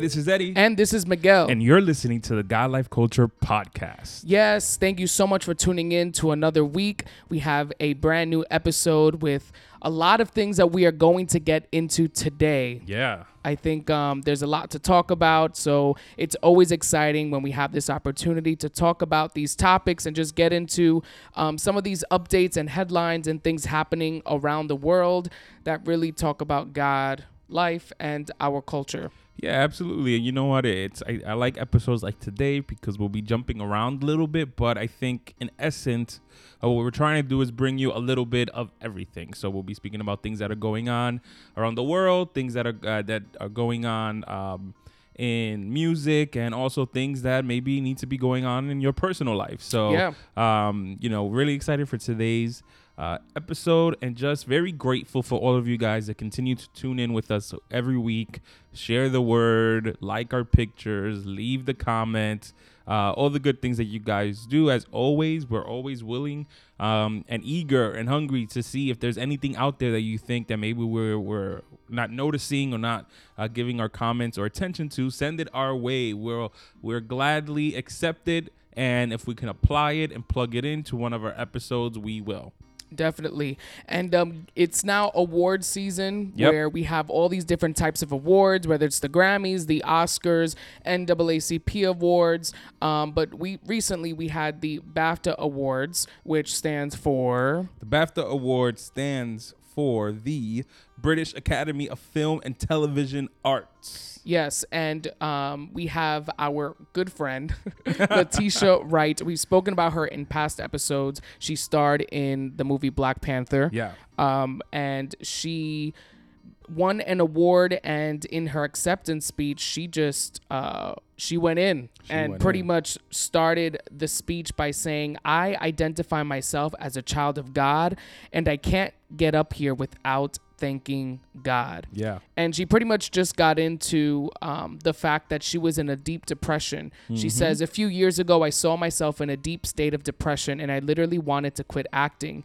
this is Eddie. And this is Miguel. And you're listening to the God Life Culture Podcast. Yes, thank you so much for tuning in to another week. We have a brand new episode with a lot of things that we are going to get into today. Yeah. I think um, there's a lot to talk about. So it's always exciting when we have this opportunity to talk about these topics and just get into um, some of these updates and headlines and things happening around the world that really talk about God, life, and our culture. Yeah, absolutely. And you know what? It's I, I like episodes like today because we'll be jumping around a little bit, but I think in essence, uh, what we're trying to do is bring you a little bit of everything. So we'll be speaking about things that are going on around the world, things that are uh, that are going on um, in music, and also things that maybe need to be going on in your personal life. So Yeah. um, you know, really excited for today's uh, episode and just very grateful for all of you guys that continue to tune in with us every week. Share the word, like our pictures, leave the comments, uh, all the good things that you guys do. As always, we're always willing um, and eager and hungry to see if there's anything out there that you think that maybe we're, we're not noticing or not uh, giving our comments or attention to. Send it our way. We'll, we're gladly accepted. And if we can apply it and plug it into one of our episodes, we will. Definitely. And um, it's now award season Yep. where we have all these different types of awards, whether it's the Grammys, the Oscars, NAACP awards. Um, but we recently we had the BAFTA awards, which stands for The BAFTA Award stands for the British Academy of Film and Television Arts. yes, and um, we have our good friend Letitia Wright. We've spoken about her in past episodes. She starred in the movie Black Panther. Yeah. um, and she won an award and in her acceptance speech she just uh, she went in and went pretty in. much started the speech by saying i identify myself as a child of god and i can't get up here without thanking god Yeah. and she pretty much just got into um, the fact that she was in a deep depression. She says, A few years ago, I saw myself in a deep state of depression and I literally wanted to quit acting.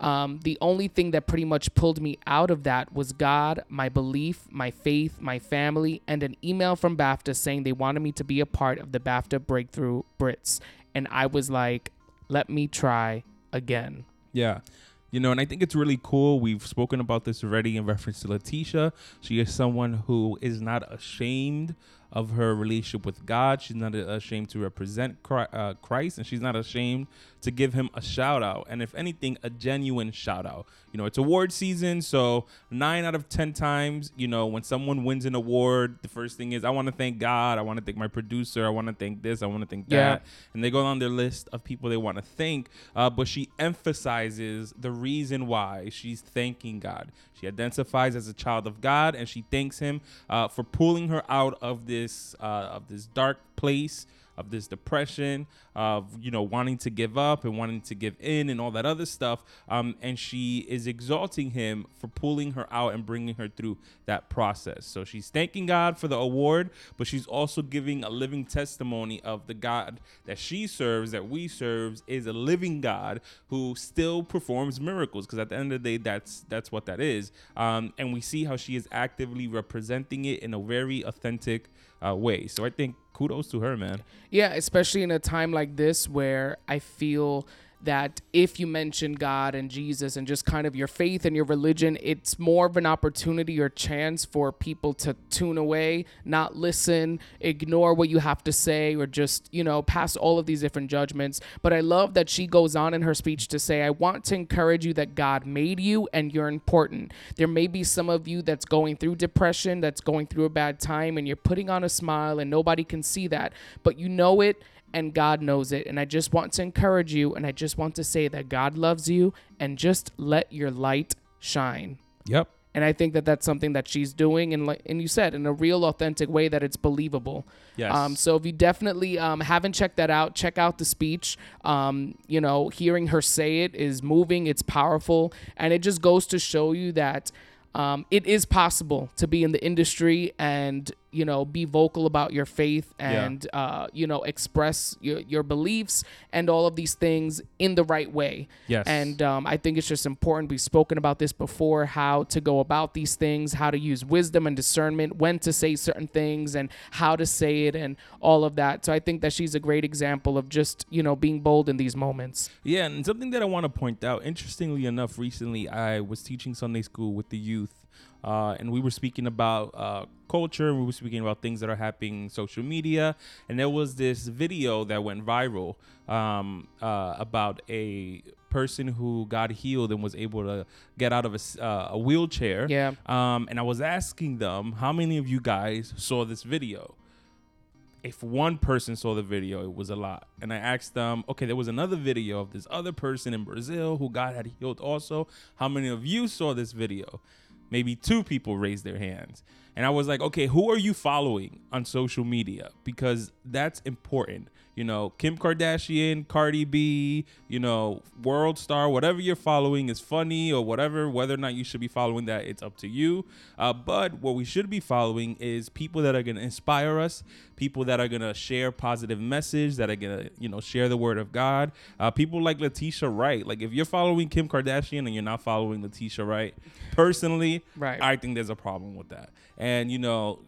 Um, the only thing that pretty much pulled me out of that was God, my belief, my faith, my family, and an email from BAFTA saying they wanted me to be a part of the BAFTA Breakthrough Brits. And I was like, let me try again. Yeah. You know, and I think it's really cool. We've spoken about this already in reference to Letitia. She is someone who is not ashamed of her relationship with God. She's not ashamed to represent uh, Christ, and she's not ashamed to give him a shout out. And if anything, a genuine shout out. You know, it's award season, so nine out of 10 times, you know, when someone wins an award, the first thing is, I want to thank God. I want to thank my producer. I want to thank this. I want to thank Yeah. that and they go on their list of people they want to thank. Uh, but she emphasizes the reason why she's thanking God. She identifies as a child of God, and she thanks Him uh, for pulling her out of this uh, of this dark place. Of this depression, of you know wanting to give up and wanting to give in and all that other stuff, um, and she is exalting him for pulling her out and bringing her through that process. So she's thanking God for the award, but she's also giving a living testimony of the God that she serves, that we serves, is a living God who still performs miracles. Because at the end of the day, that's that's what that is. Um, and we see how she is actively representing it in a very authentic uh, way. So I think kudos to her, man. Yeah, especially in a time like this where I feel that if you mention God and Jesus and just kind of your faith and your religion, it's more of an opportunity or chance for people to tune away, not listen, ignore what you have to say, or just, you know, pass all of these different judgments. But I love that she goes on in her speech to say, I want to encourage you that God made you and you're important. There may be some of you that's going through depression, that's going through a bad time, and you're putting on a smile and nobody can see that, but you know it and God knows it. And I just want to encourage you and I just want to say that God loves you and just let your light shine. Yep. And I think that that's something that she's doing, and like and you said, in a real, authentic way that it's believable. Yes. Um, so if you definitely um, haven't checked that out, check out the speech. Um, you know, hearing her say it is moving, it's powerful, and it just goes to show you that um, it is possible to be in the industry and you know be vocal about your faith Yeah. and uh, you know express your, your beliefs and all of these things in the right way Yes. and um, i think it's just important we've spoken about this before how to go about these things how to use wisdom and discernment when to say certain things and how to say it and all of that so i think that she's a great example of just you know being bold in these moments Yeah, and something that I want to point out, interestingly enough, recently I was teaching Sunday school with the youth, uh, and we were speaking about uh, culture, we were speaking about things that are happening in social media, and there was this video that went viral um, uh, about a person who got healed and was able to get out of a, uh, a wheelchair. Yeah. Um, and I was asking them, how many of you guys saw this video? if one person saw the video, it was a lot. And I asked them, okay, there was another video of this other person in Brazil who God had healed also. How many of you saw this video? Maybe two people raised their hands. And I was like, okay, who are you following on social media? Because that's important. You know, Kim Kardashian, Cardi B, you know, World Star, whatever you're following is funny or whatever. Whether or not you should be following that, it's up to you. Uh, but what we should be following is people that are going to inspire us, people that are going to share positive message, that are going to, you know, share the word of God. Uh, people like Letitia Wright. Like if you're following Kim Kardashian and you're not following Letitia Wright, personally, Right. I think there's a problem with that. And, you know,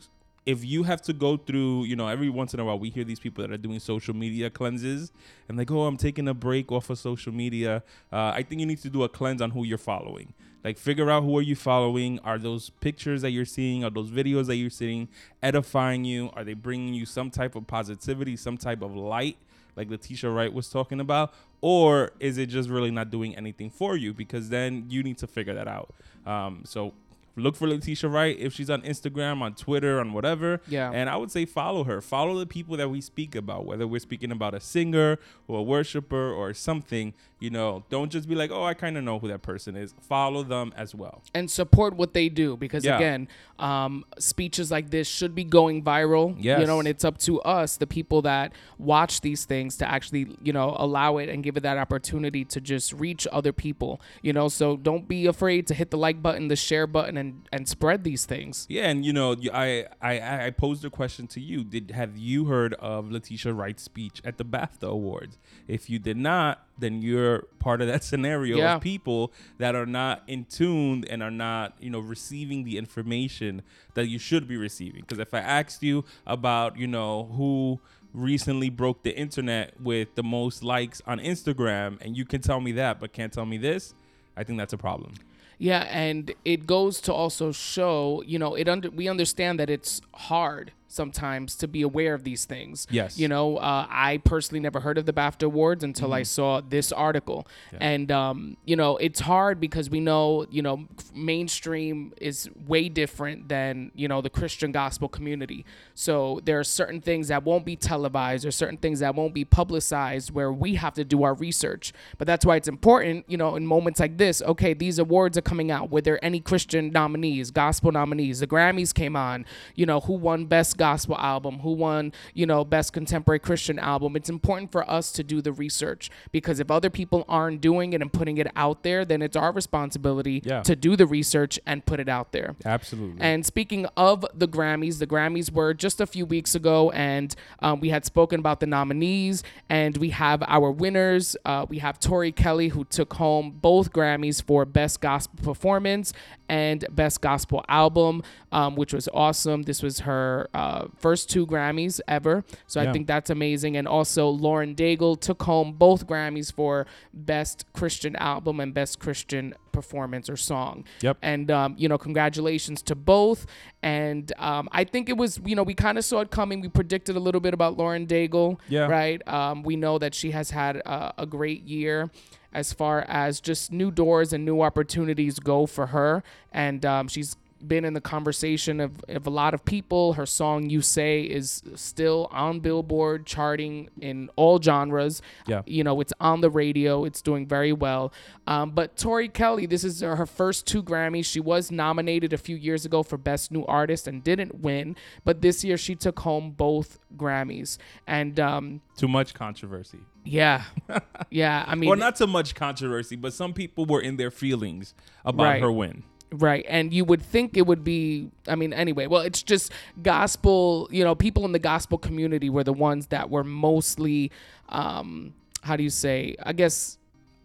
if you have to go through, you know, every once in a while we hear these people that are doing social media cleanses and like, oh, I'm taking a break off of social media. Uh, I think you need to do a cleanse on who you're following. Like, figure out who are you following. Are those pictures that you're seeing, are those videos that you're seeing edifying you? Are they bringing you some type of positivity, some type of light? like Letitia Wright was talking about, or is it just really not doing anything for you? Because then you need to figure that out. Um, so look for Letitia Wright if she's on Instagram, on Twitter, on whatever. Yeah. And I would say follow her. Follow the people that we speak about, whether we're speaking about a singer or a worshiper or something. You know, don't just be like, oh, I kind of know who that person is. Follow them as well. and support what they do because Yeah. again um, speeches like this should be going viral Yes. you know and it's up to us the people that watch these things to actually you know allow it and give it that opportunity to just reach other people you know so don't be afraid to hit the like button the share button and and spread these things Yeah, and you know, I I I posed a question to you. Did have you heard of Letitia Wright's speech at the BAFTA Awards? If you did not, then you're part of that scenario Yeah. of people that are not in tune and are not, you know, receiving the information that you should be receiving. Because if I asked you about, you know, who recently broke the internet with the most likes on Instagram, and you can tell me that, but can't tell me this, I think that's a problem. Yeah, and it goes to also show, you know, it under we understand that it's hard sometimes to be aware of these things. Yes. You know, uh, I personally never heard of the BAFTA Awards until I saw this article, and um, you know, it's hard because we know, you know, mainstream is way different than you know the Christian gospel community. So there are certain things that won't be televised, or certain things that won't be publicized, where we have to do our research. But that's why it's important, you know, in moments like this. Okay, these awards are coming out. Were there any Christian nominees, gospel nominees? The Grammys came on. You know, who won best gospel album? Who won, you know, best contemporary Christian album? It's important for us to do the research because if other people aren't doing it and putting it out there, then it's our responsibility Yeah. to do the research and put it out there. Absolutely. And speaking of the Grammys, the Grammys were just a few weeks ago, and um, we had spoken about the nominees, and we have our winners. Uh, we have Tori Kelly, who took home both Grammys for Best Gospel Performance and Best Gospel Album, um, which was awesome. This was her uh, first two Grammys ever, so Yeah. I think that's amazing. And also, Lauren Daigle took home both Grammys for Best Christian Album and Best Christian Performance or Song. Yep. And um, you know, congratulations to both. And um, I think it was, you know, we kind of saw it coming. We predicted a little bit about Lauren Daigle. Yeah. Right. Um, we know that she has had uh, a great year as far as just new doors and new opportunities go for her. And um, she's been in the conversation of, of a lot of people. Her song "You Say" is still on Billboard, charting in all genres. Yeah. you know, it's on the radio. It's doing very well. Um, but Tori Kelly, this is her first two Grammys. She was nominated a few years ago for Best New Artist and didn't win. But this year she took home both Grammys. And um, Too much controversy. yeah, yeah. I mean, well, not so much controversy, but some people were in their feelings about Right. her win. Right. And you would think it would be, I mean, anyway, well, it's just gospel, you know, people in the gospel community were the ones that were mostly, um, how do you say, I guess,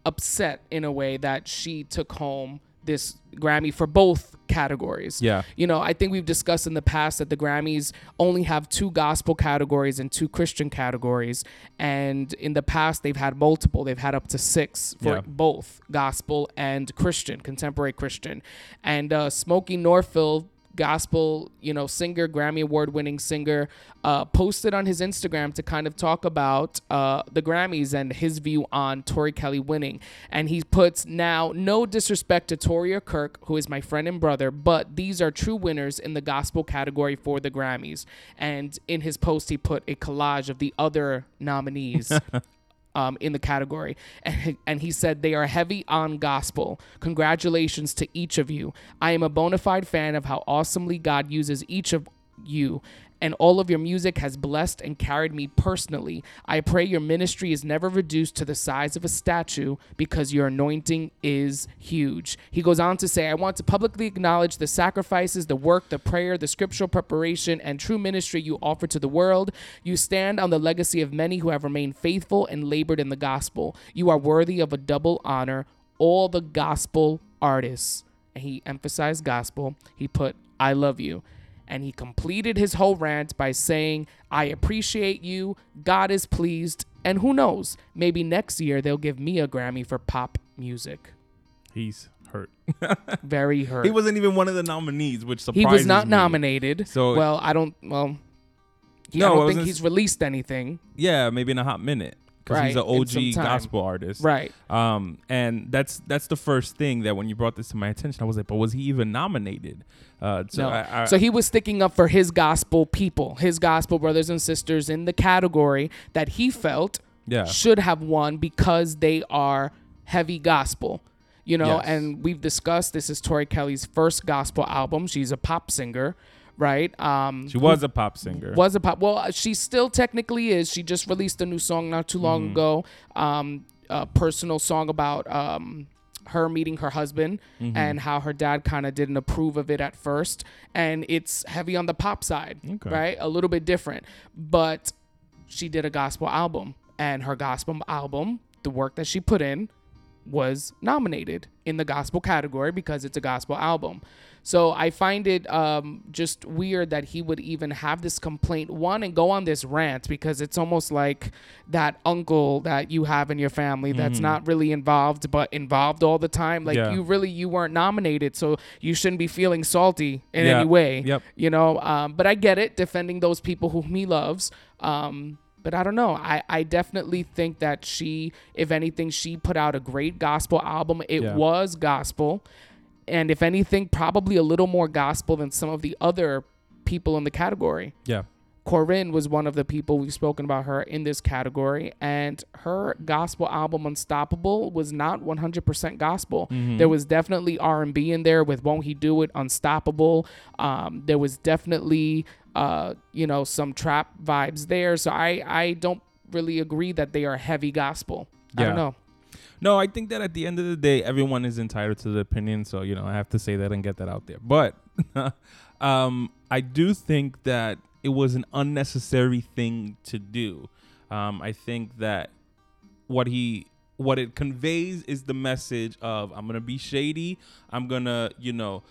upset in a way that she took home this Grammy for both categories. Yeah. You know, I think we've discussed in the past that the Grammys only have two gospel categories and two Christian categories. And in the past, they've had multiple. They've had up to six for Yeah. both gospel and Christian, contemporary Christian. And uh, Smokie Norful, gospel, you know, singer, Grammy Award winning singer, uh, posted on his Instagram to kind of talk about uh, the Grammys and his view on Tori Kelly winning. And he puts now, no disrespect to Tori or Kirk, who is my friend and brother, but these are true winners in the gospel category for the Grammys. And in his post, he put a collage of the other nominees. um, in the category. And, and he said, They are heavy on gospel. Congratulations to each of you. I am a bona fide fan of how awesomely God uses each of you. And all of your music has blessed and carried me personally. I pray your ministry is never reduced to the size of a statue because your anointing is huge. He goes on to say, I want to publicly acknowledge the sacrifices, the work, the prayer, the scriptural preparation, and true ministry you offer to the world. You stand on the legacy of many who have remained faithful and labored in the gospel. You are worthy of a double honor, all the gospel artists. And he emphasized gospel. He put, I love you. And he completed his whole rant by saying, I appreciate you. God is pleased. And who knows, maybe next year they'll give me a Grammy for pop music. He's hurt. Very hurt. he wasn't even one of the nominees, which surprised me. He was not me. nominated. So- well, I don't. Well, No, I I don't think he's released anything. Yeah, maybe in a hot minute because he's an OG gospel artist. Right. Um, and that's that's the first thing that when you brought this to my attention, I was like, but was he even nominated? Uh, so no. I, I, so he was sticking up for his gospel people, his gospel brothers and sisters in the category that he felt yeah, should have won because they are heavy gospel. You know, Yes. and we've discussed this is Tori Kelly's first gospel album. She's a pop singer, right? Um, she was a pop singer. was a pop. Well, she still technically is. She just released a new song not too long ago. Um, a personal song about um her meeting her husband Mm-hmm. and how her dad kind of didn't approve of it at first, and it's heavy on the pop side, Okay. right? A little bit different, but she did a gospel album, and her gospel album, the work that she put in, was nominated in the gospel category because it's a gospel album. So I find it um, just weird that he would even have this complaint one and go on this rant because it's almost like that uncle that you have in your family that's not really involved but involved all the time. Like Yeah. you really you weren't nominated, so you shouldn't be feeling salty in Yeah. any way. Yep. You know, um, but I get it defending those people whom he loves. Um, but I don't know. I, I definitely think that she, if anything, she put out a great gospel album. It Yeah. was gospel. And if anything, probably a little more gospel than some of the other people in the category. yeah, Koryn was one of the people we've spoken about her in this category, and her gospel album "Unstoppable" was not 100% gospel. There was definitely R&B in there with "Won't He Do It," "Unstoppable." Um, there was definitely, uh, you know, some trap vibes there. So I I don't really agree that they are heavy gospel. I Yeah. don't know. No, I think that at the end of the day, everyone is entitled to their opinion. So you know, I have to say that and get that out there. But um, I do think that it was an unnecessary thing to do. Um, I think that what he what it conveys is the message of I'm gonna be shady. I'm gonna you know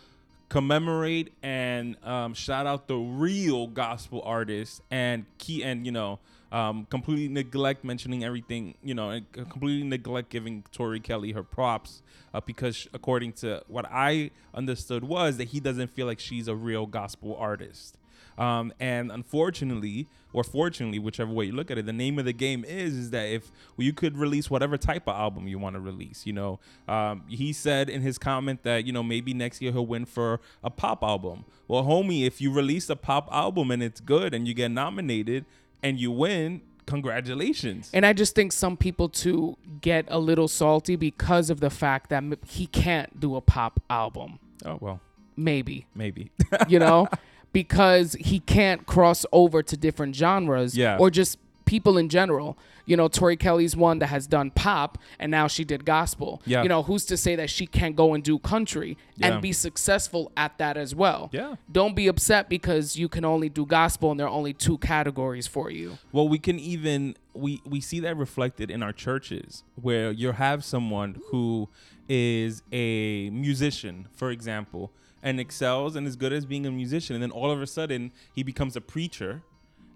commemorate and um, shout out the real gospel artists and key and you know um, completely neglect mentioning everything you know and completely neglect giving Tori Kelly her props uh, because according to what I understood was that he doesn't feel like she's a real gospel artist. Um, and unfortunately, or fortunately, whichever way you look at it, the name of the game is is that if you could release whatever type of album you want to release, you know, um, he said in his comment that you know maybe next year he'll win for a pop album. Well, homie, if you release a pop album and it's good and you get nominated and you win, congratulations. And I just think some people too get a little salty because of the fact that he can't do a pop album. Oh well, Maybe. maybe. you know, because he can't cross over to different genres Yeah. or just people in general. You know, Tori Kelly's one that has done pop and now she did gospel. Yeah. You know, who's to say that she can't go and do country Yeah. and be successful at that as well? Yeah. Don't be upset because you can only do gospel and there are only two categories for you. Well, we can even we we see that reflected in our churches where you have someone who is a musician, for example, and excels and is good as being a musician, and then all of a sudden he becomes a preacher,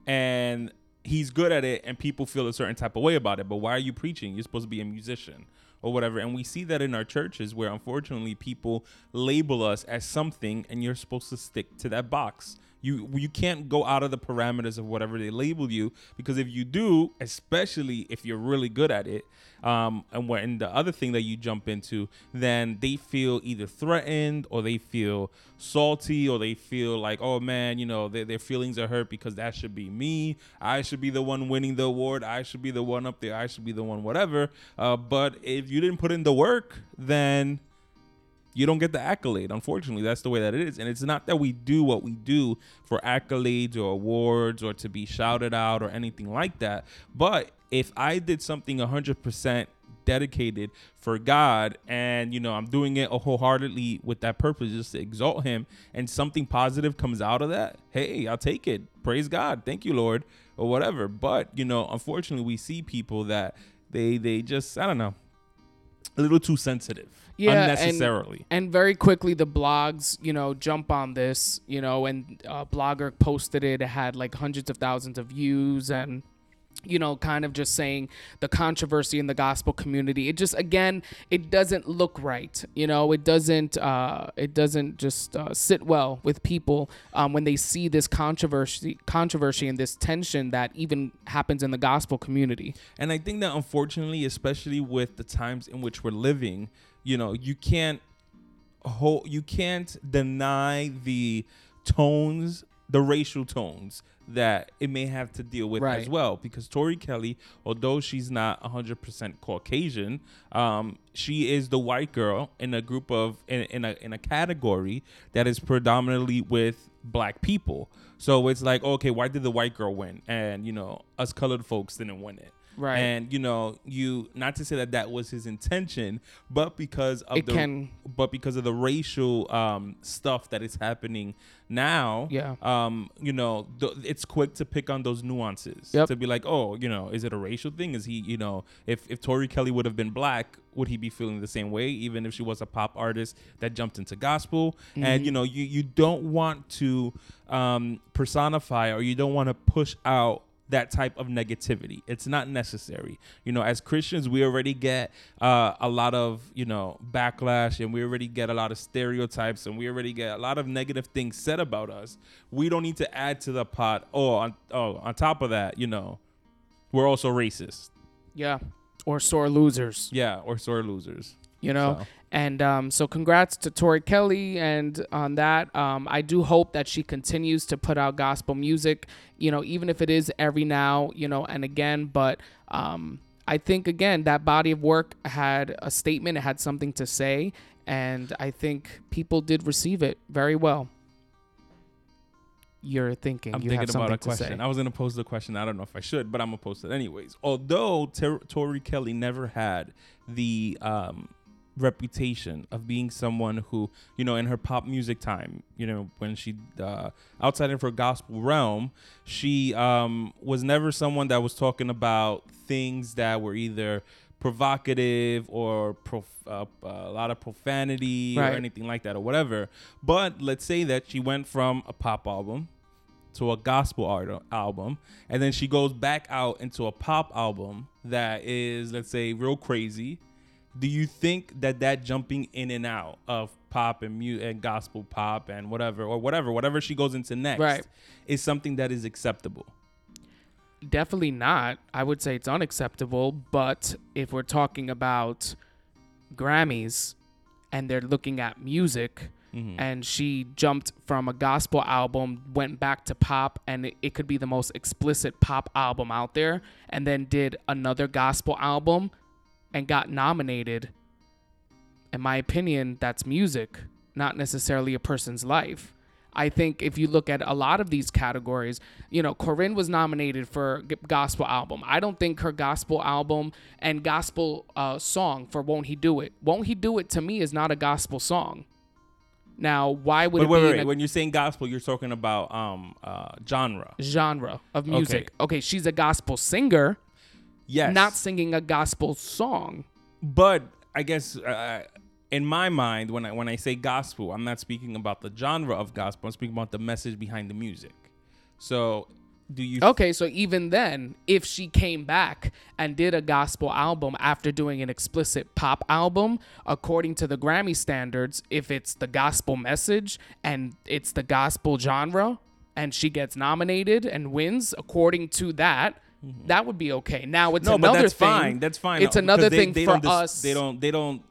and he's good at it, and people feel a certain type of way about it. But why are you preaching? You're supposed to be a musician or whatever. And we see that in our churches where unfortunately people label us as something, and you're supposed to stick to that box. You you can't go out of the parameters of whatever they label you because if you do, especially if you're really good at it, um, and when the other thing that you jump into, then they feel either threatened or they feel salty or they feel like, oh man, you know, their, their feelings are hurt because that should be me. I should be the one winning the award. I should be the one up there. I should be the one whatever. Uh, but if you didn't put in the work, then you don't get the accolade. Unfortunately, that's the way that it is. And it's not that we do what we do for accolades or awards or to be shouted out or anything like that. But if I did something 100% dedicated for God and you know I'm doing it wholeheartedly with that purpose just to exalt him and something positive comes out of that hey I'll take it praise God thank you Lord or whatever but you know unfortunately we see people that they they just I don't know a little too sensitive Yeah, and- unnecessarily And very quickly, the blogs, you know, jump on this, you know, and a blogger posted it. It had like hundreds of thousands of views and, you know, kind of just saying the controversy in the gospel community. It just, again, it doesn't look right. You know, it doesn't, uh, it doesn't just uh, sit well with people um, when they see this controversy, controversy and this tension that even happens in the gospel community. And I think that unfortunately, especially with the times in which we're living, you know, you can't hold, you can't deny the tones, the racial tones that it may have to deal with Right. as well. Because Tori Kelly, although she's not 100% Caucasian, um, she is the white girl in a group of in, in a in a category that is predominantly with black people. So it's like, okay, why did the white girl win? And you know, us colored folks didn't win it. Right. And you know, you not to say that that was his intention, but because of It the can- but because of the racial um, stuff that is happening now, Yeah. um, you know, th- it's quick to pick on those nuances Yep. to be like, oh, you know, is it a racial thing? Is he, you know, if if Tori Kelly would have been black, would he be feeling the same way? Even if she was a pop artist that jumped into gospel, and you know, you you don't want to um, personify or you don't want to push out that type of negativity. It's not necessary. You know, as Christians, we already get uh, a lot of, you know, backlash and we already get a lot of stereotypes and we already get a lot of negative things said about us. We don't need to add to the pot. Oh, on, oh, on top of that, you know, we're also racist. Yeah. Or sore losers. Yeah, or sore losers. You know So. and um, so congrats to tori kelly and on that um, i do hope that she continues to put out gospel music you know even if it is every now you know and again but um, i think again that body of work had a statement it had something to say and i think people did receive it very well you're thinking I'm you thinking have about a question. I was gonna pose the question. I don't know if I should, but I'm gonna post it anyways. Although Ter- Tori Kelly never had the um, reputation of being someone who, you know, in her pop music time, you know, when she uh, outside of her gospel realm, she um, was never someone that was talking about things that were either provocative or prof- uh, a lot of profanity Right. or anything like that or whatever. But let's say that she went from a pop album to a gospel art album and then she goes back out into a pop album that is let's say real crazy do you think that that jumping in and out of pop and mu- and gospel pop and whatever or whatever whatever she goes into next Right. is something that is acceptable Definitely not. I would say it's unacceptable. But if we're talking about Grammys and they're looking at music, Mm-hmm. and she jumped from a gospel album, went back to pop, and it, it could be the most explicit pop album out there, and then did another gospel album and got nominated. In my opinion, that's music, not necessarily a person's life. I think if you look at a lot of these categories, you know, Koryn was nominated for gospel album. I don't think her gospel album and gospel uh, song for "Won't He Do It," "Won't He Do It" to me is not a gospel song. Now, why would But it wait, be wait, wait. a When you're saying gospel, you're talking about um uh genre. genre of music? Okay. she's a gospel singer, Yes. not singing a gospel song. but I guess uh, in my mind, when I when I say gospel, I'm not speaking about the genre of gospel. I'm speaking about the message behind the music. So, do you? Okay, so even then, if she came back and did a gospel album after doing an explicit pop album, according to the Grammy standards, if it's the gospel message and it's the gospel genre, and she gets nominated and wins according to that, that would be okay. Now it's no, another but that's thing. fine. That's fine. It's another they- thing they for dis- us. They don't. They don't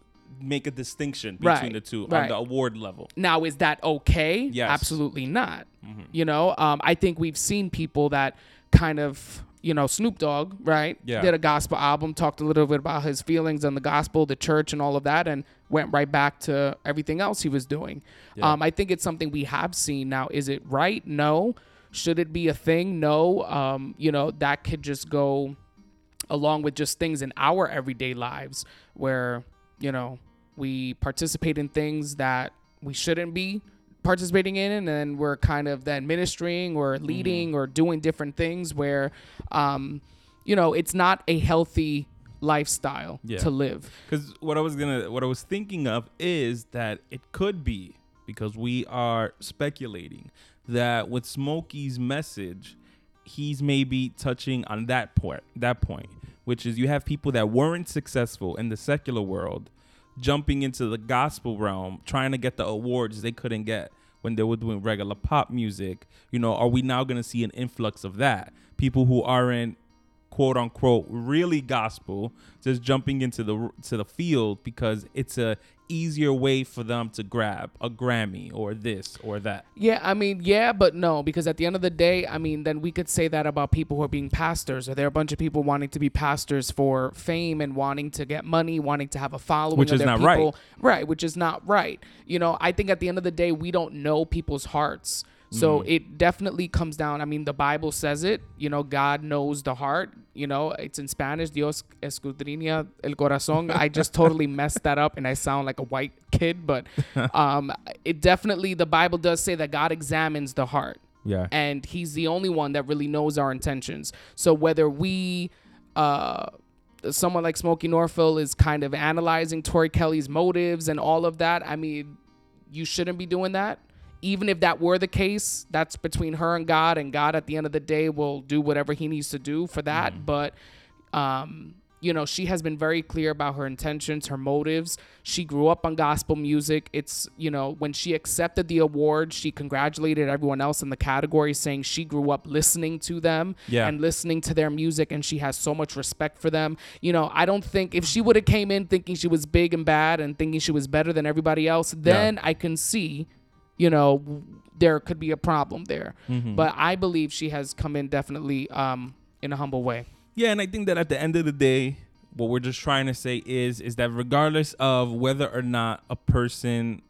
make a distinction between Right, the two on the award level. Now, is that okay? Yes. Mm-hmm. Absolutely not. You know, um, I think we've seen people that kind of, you know, Snoop Dogg, right? Yeah. Did a gospel album, talked a little bit about his feelings on the gospel, the church, and all of that, and went right back to everything else he was doing. Yeah. Um, I think it's something we have seen now. Is it right? No. Should it be a thing? No. Um, you know, that could just go along with just things in our everyday lives where you know we participate in things that we shouldn't be participating in and then we're kind of then ministering or leading or doing different things where um you know it's not a healthy lifestyle Yeah. to live Because what I was gonna, what I was thinking of is that it could be because we are speculating that with Smokie's message, he's maybe touching on that point, that point, which is you have people that weren't successful in the secular world, jumping into the gospel realm, trying to get the awards they couldn't get when they were doing regular pop music. You know, are we now gonna see an influx of that? People who aren't quote unquote really gospel just jumping into the to the field because it's a easier way for them to grab a Grammy or this or that. Yeah, I mean, yeah, but no, because at the end of the day, I mean, then we could say that about people who are being pastors. Are there a bunch of people wanting to be pastors for fame and wanting to get money, wanting to have a following? Which Are is not right. people- Right, which is not right. You know, I think at the end of the day, we don't know people's hearts. So Mm-hmm. it definitely comes down. I mean, the Bible says it. You know, God knows the heart. You know, it's in Spanish. Dios escudriña el corazón. I just totally messed that up, and I sound like a white kid. But um, it definitely the Bible does say that God examines the heart, Yeah. and He's the only one that really knows our intentions. So whether we uh, someone like Smokie Norful is kind of analyzing Tori Kelly's motives and all of that. I mean, you shouldn't be doing that. Even if that were the case, that's between her and God, and God at the end of the day will do whatever He needs to do for that. But, um, you know, she has been very clear about her intentions, her motives. She grew up on gospel music. It's, you know, when she accepted the award, she congratulated everyone else in the category, saying she grew up listening to them Yeah. and listening to their music and she has so much respect for them. You know, I don't think if she would have came in thinking she was big and bad and thinking she was better than everybody else, then I can see, you know, there could be a problem there. Mm-hmm. But I believe she has come in definitely um in a humble way. Yeah, and I think that at the end of the day, what we're just trying to say is is that regardless of whether or not a person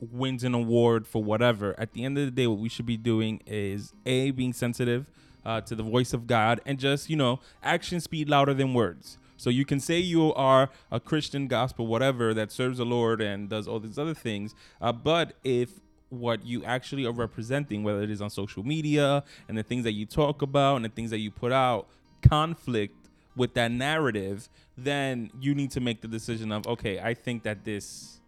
wins an award for whatever, at the end of the day, what we should be doing is a being sensitive uh, to the voice of God and just you know actions speak louder than words. So you can say you are a Christian gospel, whatever that serves the Lord and does all these other things, uh, but if what you actually are representing, whether it is on social media and the things that you talk about and the things that you put out, conflict with that narrative, then you need to make the decision of, okay, I think that this.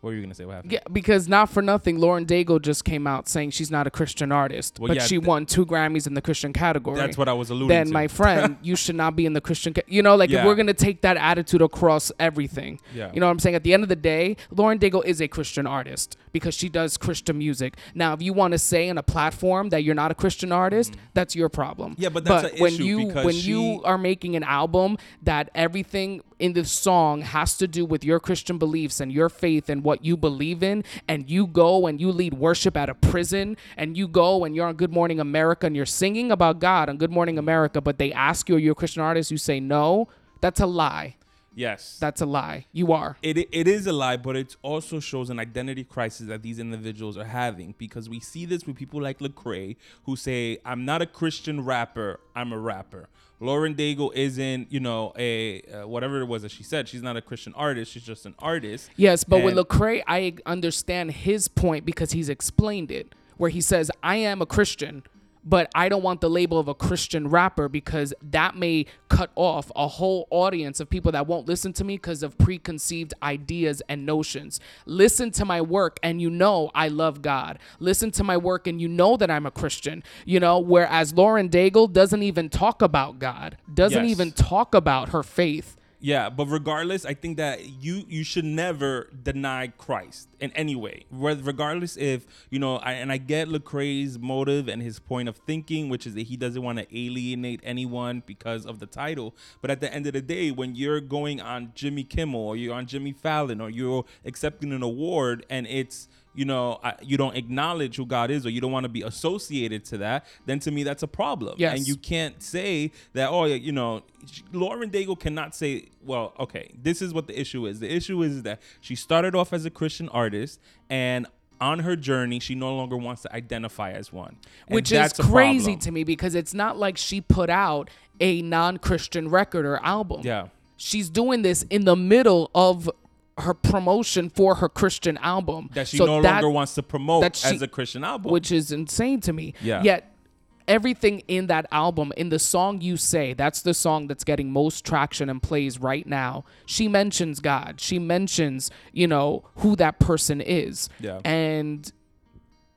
What were you gonna say? What happened? Yeah, because not for nothing, Lauren Daigle just came out saying she's not a Christian artist, Well, but yeah, she th- won two Grammys in the Christian category. That's what I was alluding then to. Then, my friend, you should not be in the Christian. Ca- you know, like Yeah. if we're gonna take that attitude across everything, Yeah. you know what I'm saying. At the end of the day, Lauren Daigle is a Christian artist because she does Christian music. Now, if you want to say in a platform that you're not a Christian artist, that's your problem. Mm-hmm. Yeah, but that's an when issue you because when she- you are making an album that everything in the song has to do with your Christian beliefs and your faith and what you believe in, and you go and you lead worship at a prison, and you go and you're on Good Morning America and you're singing about God on Good Morning America, but they ask you, are you a Christian artist? You say no. That's a lie. Yes. That's a lie. You are. it, it is a lie, but it also shows an identity crisis that these individuals are having because we see this with people like Lecrae who say, "I'm not a Christian rapper, I'm a rapper." Lauren Daigle isn't, you know, a uh, whatever it was that she said. She's not a Christian artist. She's just an artist. Yes, but with And- Lecrae, I understand his point because he's explained it, where he says, "I am a Christian, but I don't want the label of a Christian rapper because that may cut off a whole audience of people that won't listen to me because of preconceived ideas and notions. Listen to my work, and you know I love God. Listen to my work, and you know that I'm a Christian. You know, whereas Lauren Daigle doesn't even talk about God, doesn't Yes. even talk about her faith." Yeah, but regardless, I think that you you should never deny Christ in any way. Re- Regardless if you know, I, and I get Lecrae's motive and his point of thinking, which is that he doesn't want to alienate anyone because of the title. But at the end of the day, when you're going on Jimmy Kimmel or you're on Jimmy Fallon or you're accepting an award and it's you know I, you don't acknowledge who God is or you don't want to be associated to that, then to me that's a problem. Yes. And you can't say that oh you know Lauren Daigle cannot say well okay this is what the issue is. The issue is that she started off as a Christian artist and on her journey she no longer wants to identify as one. And which is crazy to me because it's not like she put out a non-christian record or album. Yeah. She's doing this in the middle of her promotion for her christian album. That she So no that- longer wants to promote she- as a Christian album. Which is insane to me. Yeah. yet everything in that album in the song you say that's the song that's getting most traction and plays right now. She mentions god. She mentions you know who that person is. Yeah. and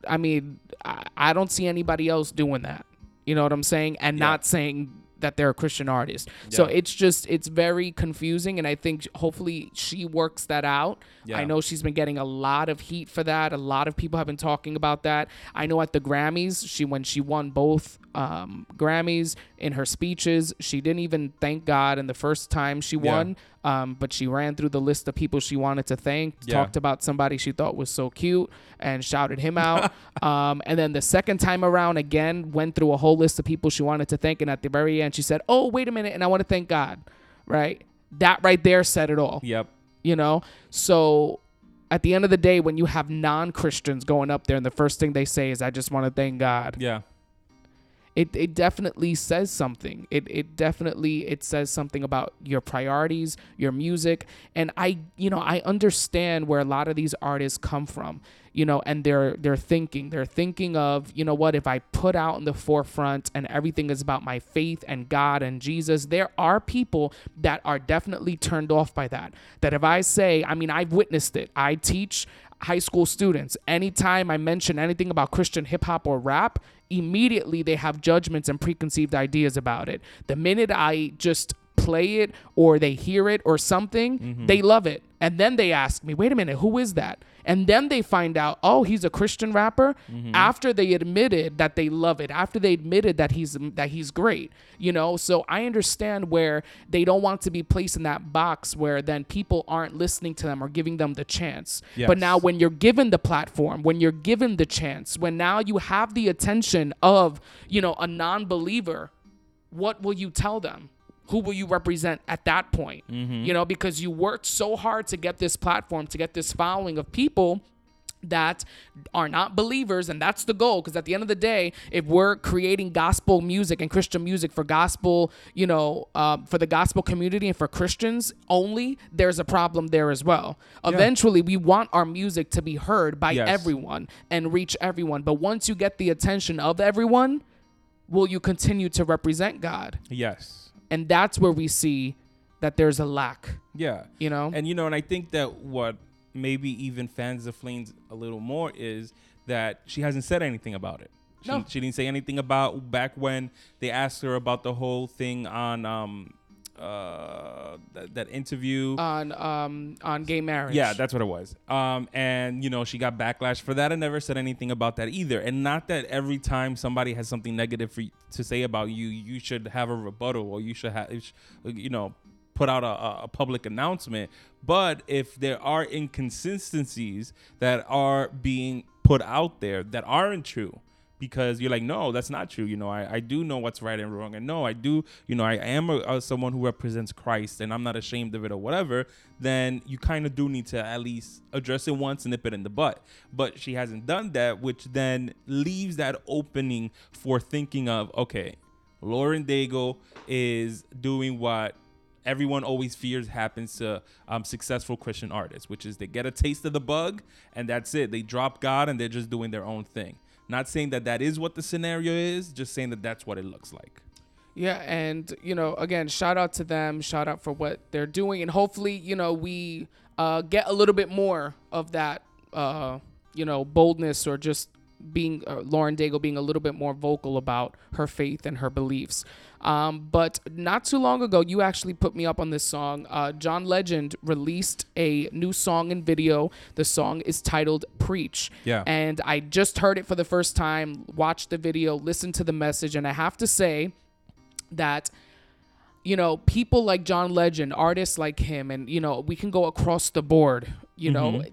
i mean I, I don't see anybody else doing that. You know what i'm saying? And Yeah. not saying that they're a christian artist. So it's just it's very confusing and i think hopefully she works that out. Yeah. i know she's been getting a lot of heat for that. A lot of people have been talking about that. I know at the grammys she when she won both um, grammys in her speeches. She didn't even thank god in the first time she Yeah. won um, but she ran through the list of people she wanted to thank Yeah. talked about somebody she thought was so cute and shouted him out. Um, and then the second time around again went through a whole list of people she wanted to thank and at the very end she said oh wait a minute and i want to thank god right? That right there said it all. Yep. You know? So at the end of the day when you have non-christians going up there and the first thing they say is i just want to thank god. Yeah it, it definitely says something. It, it definitely it says something about your priorities your music. And i you know i understand where a lot of these artists come from you know and they're they're thinking they're thinking of you know what if i put out in the forefront and everything is about my faith and god and jesus there are people that are definitely turned off by that. That if i say i mean i've witnessed it. I teach high school students. Anytime i mention anything about christian hip hop or rap immediately they have judgments and preconceived ideas about it. The minute i just play it or they hear it or something mm-hmm. they love it. And then they ask me wait a minute who is that? And then they find out oh he's a christian rapper. Mm-hmm. After they admitted that they love it after they admitted that he's that he's great you know? So i understand where they don't want to be placed in that box where then people aren't listening to them or giving them the chance. But now when you're given the platform when you're given the chance when now you have the attention of you know a non-believer what will you tell them who will you represent at that point? You know because you worked so hard to get this platform to get this following of people that are not believers and that's the goal because at the end of the day if we're creating gospel music and christian music for gospel you know um, for the gospel community and for christians only there's a problem there as well. Eventually we want our music to be heard by Yes. everyone and reach everyone but once you get the attention of everyone will you continue to represent god? Yes and that's where we see that there's a lack yeah you know And you know, and I think that what maybe even fans of Flames a little more is that she hasn't said anything about it. She, No. she didn't say anything about back when they asked her about the whole thing on um uh that, that interview. on um on gay marriage yeah, that's what it was. Um, and you know, she got backlash for that and never said anything about that either. And not that every time somebody has something negative for to say about you, you should have a rebuttal or you should have, you know, put out a- a public announcement. But if there are inconsistencies that are being put out there that aren't true, because you're like, no, that's not true. You know, I, I do know what's right and wrong. And no, I do, you know, I am a, a someone who represents Christ and I'm not ashamed of it or whatever, then you kind of do need to at least address it once and nip it in the butt. But she hasn't done that, which then leaves that opening for thinking of, okay, Lauren Daigle is doing what everyone always fears happens to um, successful Christian artists, which is they get a taste of the bug and that's it. They drop God and they're just doing their own thing. Not saying that that is what the scenario is, just saying that that's what it looks like. Yeah, and you know, again, shout out to them, shout out for what they're doing, and hopefully, you know, we uh, get a little bit more of that, uh, you know, boldness or just being uh, Lauren Daigle being a little bit more vocal about her faith and her beliefs. Um, but not too long ago, you actually put me up on this song. Uh, John Legend released a new song and video. The song is titled Preach. Yeah. And I just heard it for the first time, watched the video, listened to the message, and I have to say that you know, people like John Legend, artists like him, and you know, we can go across the board, you know, Mhm.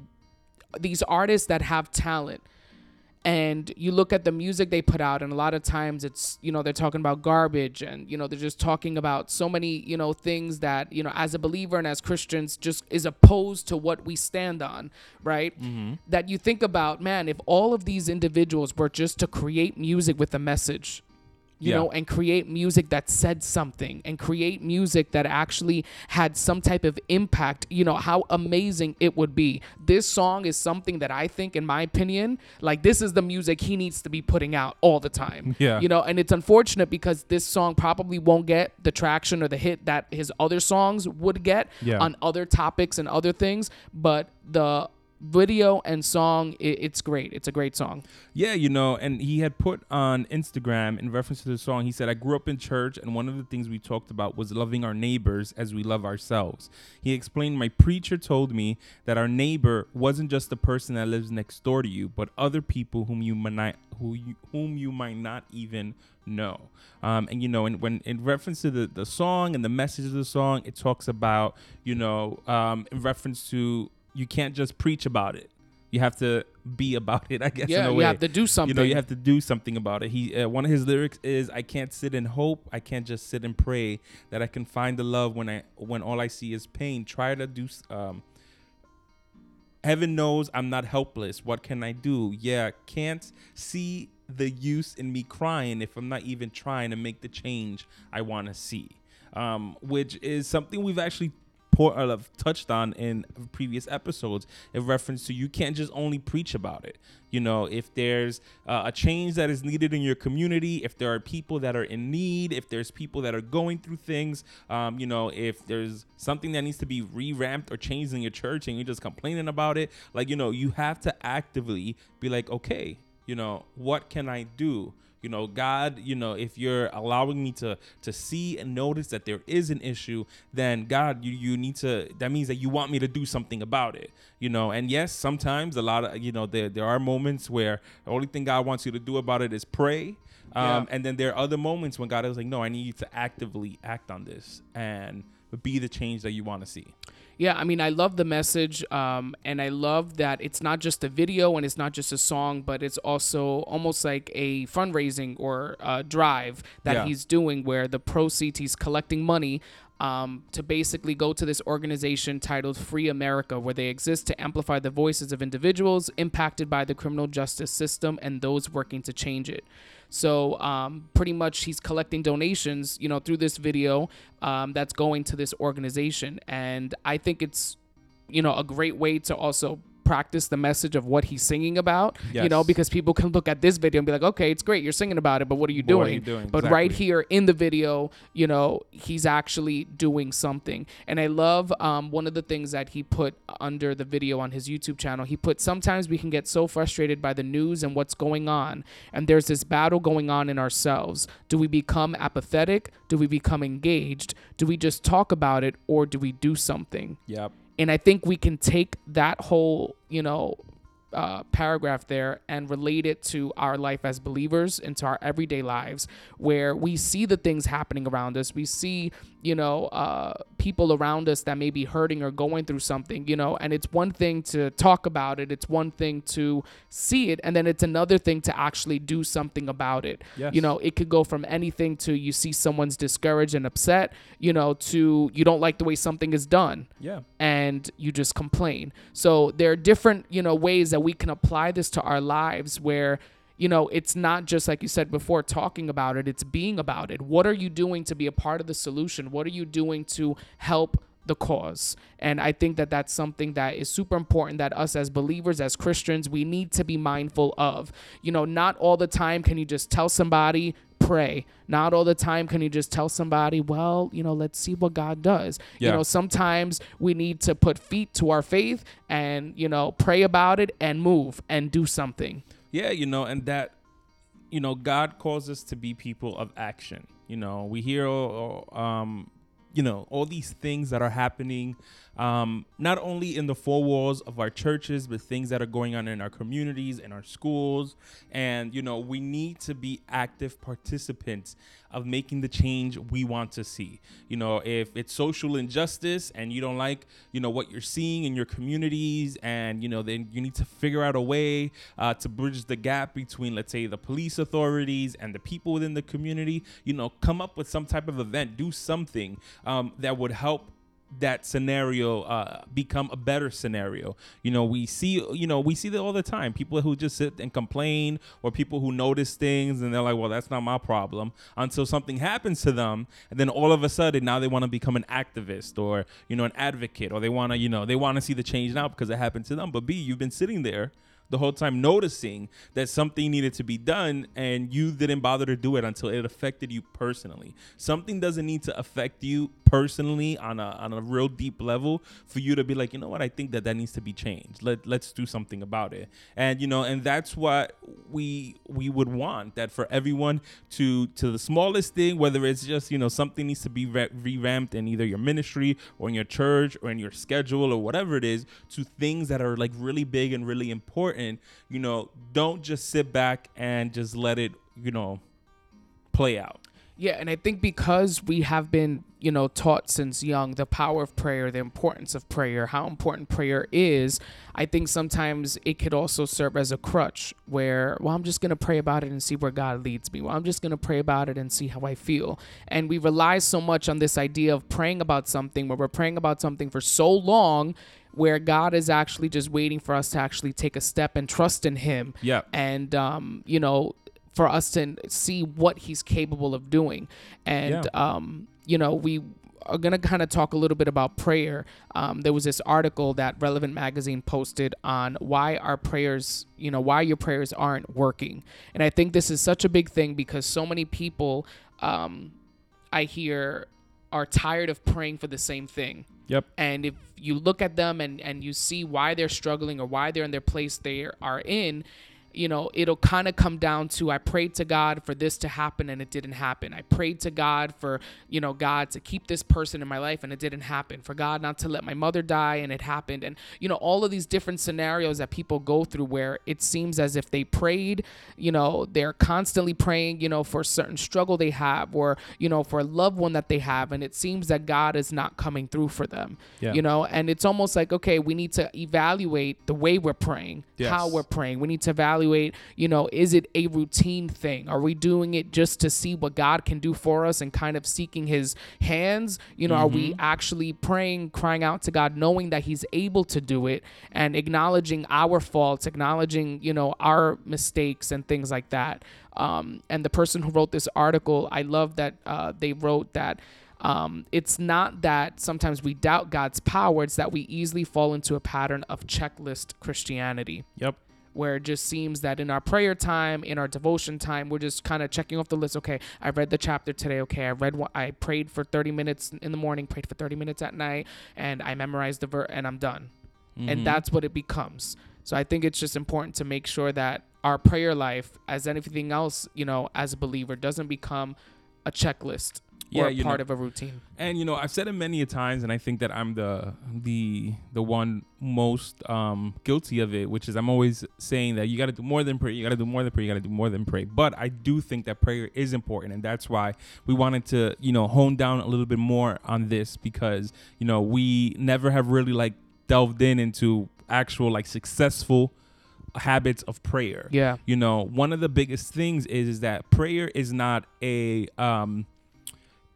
these artists that have talent and you look at the music they put out and a lot of times it's you know they're talking about garbage and you know they're just talking about so many you know things that you know as a believer and as christians just is opposed to what we stand on right? Mm-hmm. That you think about man if all of these individuals were just to create music with a message you Yeah. know, and create music that said something and create music that actually had some type of impact, you know, how amazing it would be. This song is something that I think, in my opinion, like this is the music he needs to be putting out all the time. Yeah. You know, and it's unfortunate because this song probably won't get the traction or the hit that his other songs would get Yeah. on other topics and other things, but the video and song it's great it's a great song Yeah, you know, and he had put on Instagram in reference to the song, he said, I grew up in church, and one of the things we talked about was loving our neighbors as we love ourselves. He explained, My preacher told me that our neighbor wasn't just the person that lives next door to you, but other people whom you might, who you, whom you might not even know. Um, and, you know, and when in reference to the, the song and the message of the song, it talks about, you know, um, in reference to you can't just preach about it. You have to be about it, I guess. in yeah you way. have to do something you know you have to do something about it. He uh, one of his lyrics is i can't sit and hope. I can't just sit and pray that i can find the love when i when all i see is pain. Try to do um heaven knows i'm not helpless. What can i do? Yeah can't see the use in me crying if i'm not even trying to make the change i want to see. Um which is something we've actually pour, uh, touched on in previous episodes in reference to you can't just only preach about it. You know, if there's uh, a change that is needed in your community, if there are people that are in need, if there's people that are going through things, um, you know, if there's something that needs to be re-ramped or changed in your church and you're just complaining about it, like, you know, you have to actively be like, okay, you know, what can I do? You know god you know if you're allowing me to to see and notice that there is an issue then god you you need to that means that you want me to do something about it you know and yes sometimes a lot of you know there there are moments where the only thing god wants you to do about it is pray um, Yeah. and then there are other moments when god is like no i need you to actively act on this and be the change that you want to see Yeah, I mean, I love the message, um, and I love that it's not just a video and it's not just a song, but it's also almost like a fundraising or uh, drive that Yeah. he's doing, where the proceeds he's collecting money. Um, to basically go to this organization titled Free America, where they exist to amplify the voices of individuals impacted by the criminal justice system and those working to change it. So um, pretty much he's collecting donations, you know, through this video um, that's going to this organization, and I think it's, you know, a great way to also practice the message of what he's singing about. You know, because people can look at this video and be like, okay, it's great, you're singing about it, but what are you what doing? are you doing? But right here in the video, you know, he's actually doing something. And I love um, one of the things that he put under the video on his YouTube channel. He put, sometimes we can get so frustrated by the news and what's going on. And there's this battle going on in ourselves. Do we become apathetic? Do we become engaged? Do we just talk about it or do we do something? yep And I think we can take that whole, you know, uh, paragraph there and relate it to our life as believers into our everyday lives where we see the things happening around us. We see you know, uh, people around us that may be hurting or going through something, you know, and it's one thing to talk about it, it's one thing to see it, and then it's another thing to actually do something about it. Yes. You know, it could go from anything to you see someone's discouraged and upset, you know, to you don't like the way something is done Yeah. and you just complain. So there are different, you know, ways that we can apply this to our lives where you know, it's not just like you said before talking about it, it's being about it. What are you doing to be a part of the solution? What are you doing to help the cause? And I think that that's something that is super important that us as believers, as Christians, we need to be mindful of. You know, not all the time can you just tell somebody, pray. Not all the time can you just tell somebody, well, you know, let's see what God does. Yeah. You know, sometimes we need to put feet to our faith and, you know, pray about it and move and do something. Yeah, you know, and that, you know, God calls us to be people of action. You know, we hear, uh, um, you know, all these things that are happening, um, not only in the four walls of our churches, but things that are going on in our communities, in our schools. And, you know, we need to be active participants of making the change we want to see. You know, if it's social injustice and you don't like, you know, what you're seeing in your communities, and, you know, then you need to figure out a way uh, to bridge the gap between, let's say, the police authorities and the people within the community, you know, come up with some type of event, do something um, that would help that scenario uh, become a better scenario. You know, we see, you know, we see that all the time. People who just sit and complain, or people who notice things and they're like, "Well, that's not my problem," until something happens to them, and then all of a sudden now they want to become an activist or you know an advocate, or they want to, you know, they want to see the change now because it happened to them. But B, you've been sitting there the whole time noticing that something needed to be done and you didn't bother to do it until it affected you personally. Something doesn't need to affect you personally on a on a real deep level for you to be like, you know what, I think that that needs to be changed. Let let's do something about it. And you know, and that's what we we would want that for everyone to to the smallest thing, whether it's just you know something needs to be re- revamped in either your ministry or in your church or in your schedule or whatever it is, to things that are like really big and really important. And you know, don't just sit back and just let it you know play out. Yeah, and I think because we have been, you know, taught since young the power of prayer, the importance of prayer, how important prayer is, I think sometimes it could also serve as a crutch where, well, I'm just going to pray about it and see where God leads me. Well, I'm just going to pray about it and see how I feel. And we rely so much on this idea of praying about something where we're praying about something for so long where God is actually just waiting for us to actually take a step and trust in Him. Yeah. And, um, you know, for us to see what he's capable of doing. And, Yeah. um, you know, we are going to kind of talk a little bit about prayer. Um, there was this article that Relevant Magazine posted on why our prayers, you know, why your prayers aren't working. And I think this is such a big thing because so many people um, I hear are tired of praying for the same thing. Yep. And if you look at them and, and you see why they're struggling or why they're in their place they are in, you know, it'll kind of come down to I prayed to God for this to happen and it didn't happen. I prayed to God for, you know, God to keep this person in my life and it didn't happen. For God not to let my mother die and it happened. And, you know, all of these different scenarios that people go through where it seems as if they prayed, you know, they're constantly praying, you know, for a certain struggle they have or, you know, for a loved one that they have. And it seems that God is not coming through for them, Yeah. you know, and it's almost like, okay, we need to evaluate the way we're praying, how we're praying. We need to evaluate, you know, is it a routine thing? Are we doing it just to see what God can do for us and kind of seeking his hands? You know, are we actually praying, crying out to God, knowing that he's able to do it and acknowledging our faults, acknowledging, you know, our mistakes and things like that. Um, and the person who wrote this article, I love that uh, they wrote that um, it's not that sometimes we doubt God's power, it's that we easily fall into a pattern of checklist Christianity Yep. Where it just seems that in our prayer time, in our devotion time, we're just kind of checking off the list. Okay, I read the chapter today. Okay, I read what I prayed for 30 minutes in the morning, prayed for 30 minutes at night, and I memorized the verse, and I'm done. And mm-hmm. that's what it becomes. So I think it's just important to make sure that our prayer life, as anything else, you know, as a believer, doesn't become a checklist. Or Yeah, you part know- of a routine. and you know i've said it many a times and i think that i'm the the the one most um guilty of it which is i'm always saying that you got to do more than pray you got to do more than pray you got to do more than pray but i do think that prayer is important and that's why we wanted to you know hone down a little bit more on this because you know we never have really like delved in into actual like successful habits of prayer Yeah. you know one of the biggest things is, is that prayer is not a um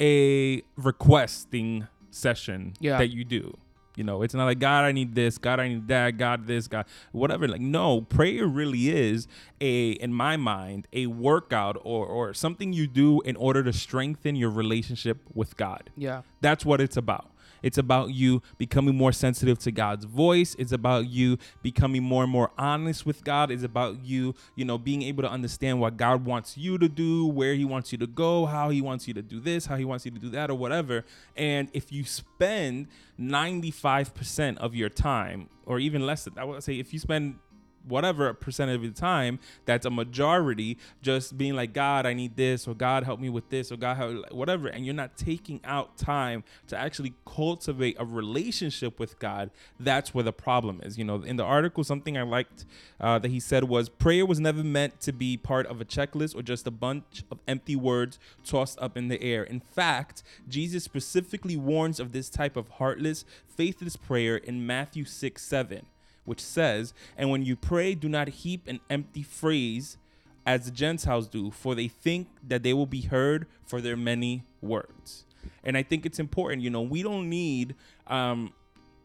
a requesting session Yeah. that you do you know it's not like god i need this god i need that god this god whatever like no prayer really is a in my mind a workout or or something you do in order to strengthen your relationship with god Yeah. that's what it's about. It's about you becoming more sensitive to God's voice. It's about you becoming more and more honest with God. It's about you, you know, being able to understand what God wants you to do, where He wants you to go, how He wants you to do this, how He wants you to do that, or whatever. And if you spend 95% of your time, or even less than I would say, if you spend whatever percent of the time that's a majority just being like god i need this or god help me with this or god help whatever. And you're not taking out time to actually cultivate a relationship with god. That's where the problem is you know. In the article something i liked uh, that he said was prayer was never meant to be part of a checklist or just a bunch of empty words tossed up in the air. In fact jesus specifically warns of this type of heartless faithless prayer in matthew 6 7 which says, And when you pray, do not heap an empty phrase as the Gentiles do, for they think that they will be heard for their many words. And I think it's important, you know, we don't need um,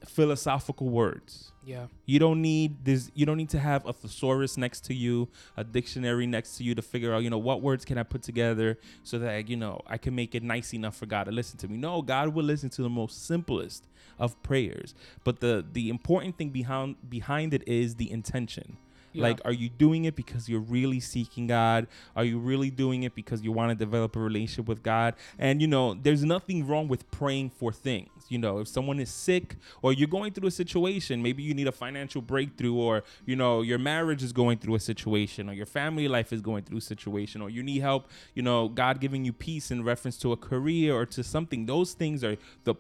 philosophical words. Yeah. You don't need this. You don't need to have a thesaurus next to you, a dictionary next to you to figure out, you know, what words can I put together so that you know I can make it nice enough for God to listen to me. No, God will listen to the most simplest of prayers. But the the important thing behind behind it is the intention. Yeah. Like, are you doing it because you're really seeking God? Are you really doing it because you want to develop a relationship with God? And, you know, there's nothing wrong with praying for things. You know, if someone is sick or you're going through a situation, maybe you need a financial breakthrough, or, you know, your marriage is going through a situation, or your family life is going through a situation, or you need help, you know, God giving you peace in reference to a career or to something. Those things are the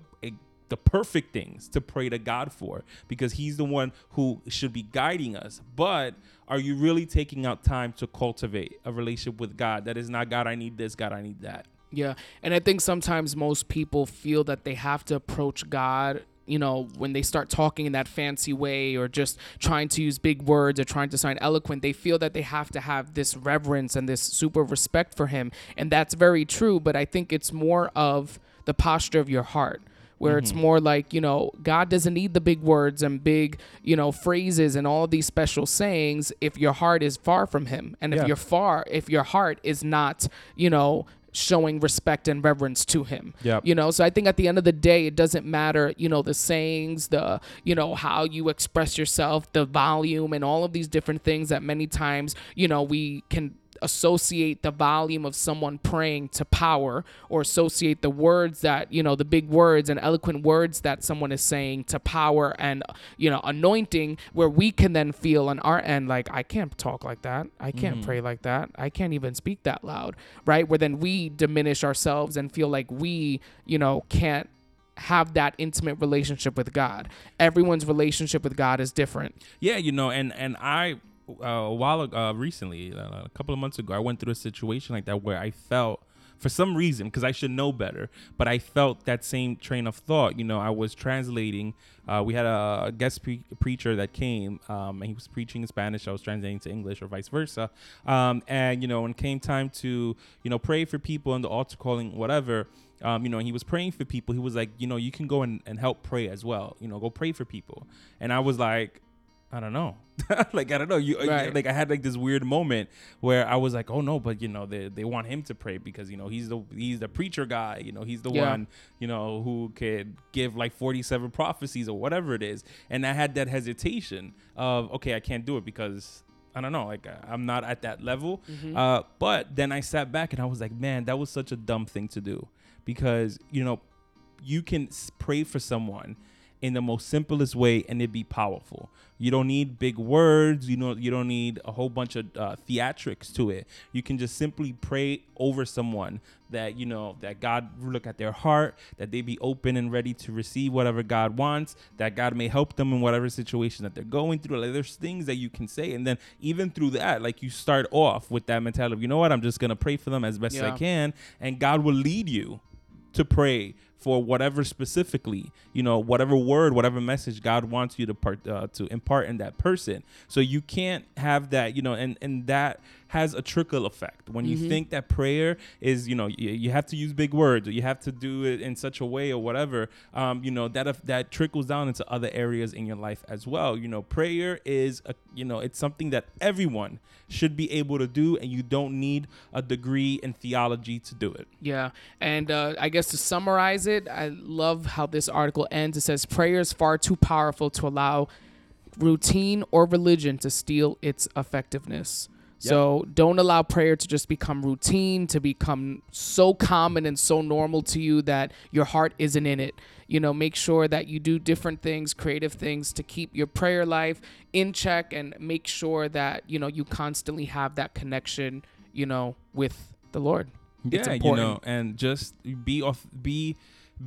the perfect things to pray to God for because he's the one who should be guiding us. But are you really taking out time to cultivate a relationship with God that is not God I need this, God I need that? Yeah. And I think sometimes most people feel that they have to approach God, you know, when they start talking in that fancy way or just trying to use big words or trying to sound eloquent, they feel that they have to have this reverence and this super respect for Him. And that's very true. But I think it's more of the posture of your heart. Where it's Mm-hmm. more like, you know, God doesn't need the big words and big, you know, phrases and all of these special sayings if your heart is far from Him. And if you're far, if your heart is not, you know, showing respect and reverence to him. Yep. You know, so I think at the end of the day, it doesn't matter, you know, the sayings, the, you know, how you express yourself, the volume, and all of these different things that many times, you know, we can associate the volume of someone praying to power or associate the words that you know the big words and eloquent words that someone is saying to power and you know anointing where we can then feel on our end like i can't talk like that. I can't mm-hmm. pray like that. I can't even speak that loud right? Where then we diminish ourselves and feel like we you know can't have that intimate relationship with god. Everyone's relationship with god is different. Yeah, you know, and and I uh, a while ago, uh, recently, uh, a couple of months ago, I went through a situation like that where I felt, for some reason, because I should know better, but I felt that same train of thought. You know, I was translating. Uh, we had a guest pre- preacher that came, um, and he was preaching in Spanish. I was translating to English, or vice versa. Um, and you know, when came time to you know pray for people in the altar calling, whatever. Um, you know, and he was praying for people. He was like, you know, you can go and, and help pray as well. You know, go pray for people. And I was like, I don't know. like I don't know. You Right. like I had like this weird moment where I was like, oh no, but you know they they want him to pray because you know he's the he's the preacher guy. You know he's the Yeah. one you know who could give like forty seven prophecies or whatever it is. And I had that hesitation of okay, I can't do it because. I don't know, like uh, I'm not at that level. Uh, but then I sat back and I was like, man, that was such a dumb thing to do because you know you can pray for someone in the most simplest way and it'd be powerful. You don't need big words. You know, you don't need a whole bunch of uh, theatrics to it. You can just simply pray over someone that you know that God look at their heart, that they be open and ready to receive whatever God wants, that God may help them in whatever situation that they're going through. Like there's things that you can say, and then even through that, like you start off with that mentality of you know what, I'm just gonna pray for them as best as I can, and God will lead you to pray for whatever specifically you know whatever word whatever message god wants you to part uh, to impart in that person. So you can't have that you know and and that has a trickle effect. When you think that prayer is you know you, you have to use big words or you have to do it in such a way or whatever um you know that if that trickles down into other areas in your life as well. You know prayer is a you know it's something that everyone should be able to do and you don't need a degree in theology to do it. Yeah. And uh, I guess to summarize it, I love how this article ends. It says prayer is far too powerful to allow routine or religion to steal its effectiveness. So don't allow prayer to just become routine, to become so common and so normal to you that your heart isn't in it. You know, make sure that you do different things, creative things to keep your prayer life in check and make sure that, you know, you constantly have that connection, you know, with the Lord. Yeah, you know, and just be off, be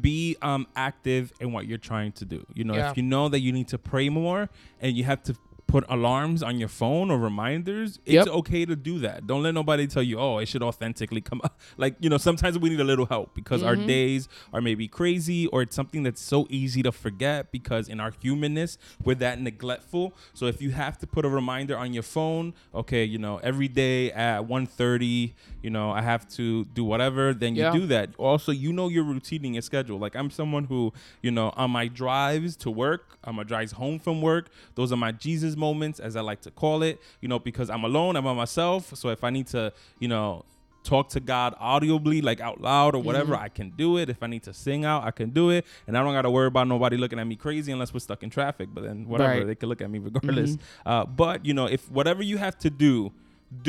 be um active in what you're trying to do. You know, Yeah. if you know that you need to pray more and you have to put alarms on your phone or reminders, it's Yep. okay to do that. Don't let nobody tell you, "Oh, it should authentically come up." Like, you know, sometimes we need a little help because our Mm-hmm. days are maybe crazy or it's something that's so easy to forget because in our humanness, we're that neglectful. So if you have to put a reminder on your phone, okay, you know, every day at 1:30, you know, I have to do whatever, then you Yeah. do that. Also, you know your routine and your schedule. Like I'm someone who, you know, on my drives to work, on my drives home from work, those are my Jesus moments, as I like to call it. You know, because I'm alone, I'm by myself. So if I need to, you know, talk to God audibly, like out loud or whatever, I can do it. If I need to sing out, I can do it, and I don't got to worry about nobody looking at me crazy unless we're stuck in traffic. But then whatever, Right. they can look at me regardless. Uh, but you know, if whatever you have to do,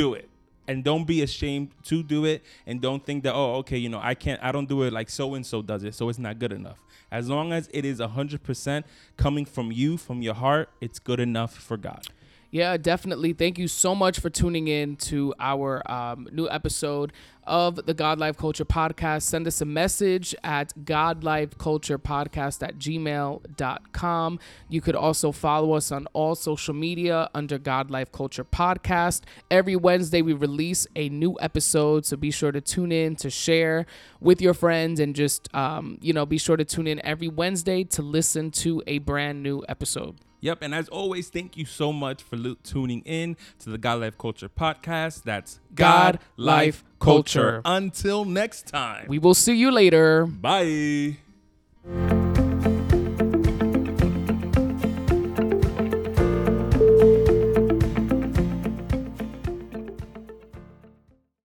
do it and don't be ashamed to do it and don't think that oh okay you know i can't i don't do it like so and so does it so it's not good enough. As long as it is 100% coming from you from your heart it's good enough for god Yeah, definitely. Thank you so much for tuning in to our um, new episode of the God Life Culture Podcast. Send us a message at godlifeculturepodcast at gmail.com. You could also follow us on all social media under God Life Culture Podcast. Every Wednesday, we release a new episode, so be sure to tune in to share with your friends and just, um, you know, be sure to tune in every Wednesday to listen to a brand new episode. Yep, and as always, thank you so much for lu- tuning in to the God Life Culture podcast. That's God, Life, Culture. Until next time, We will see you later. bye.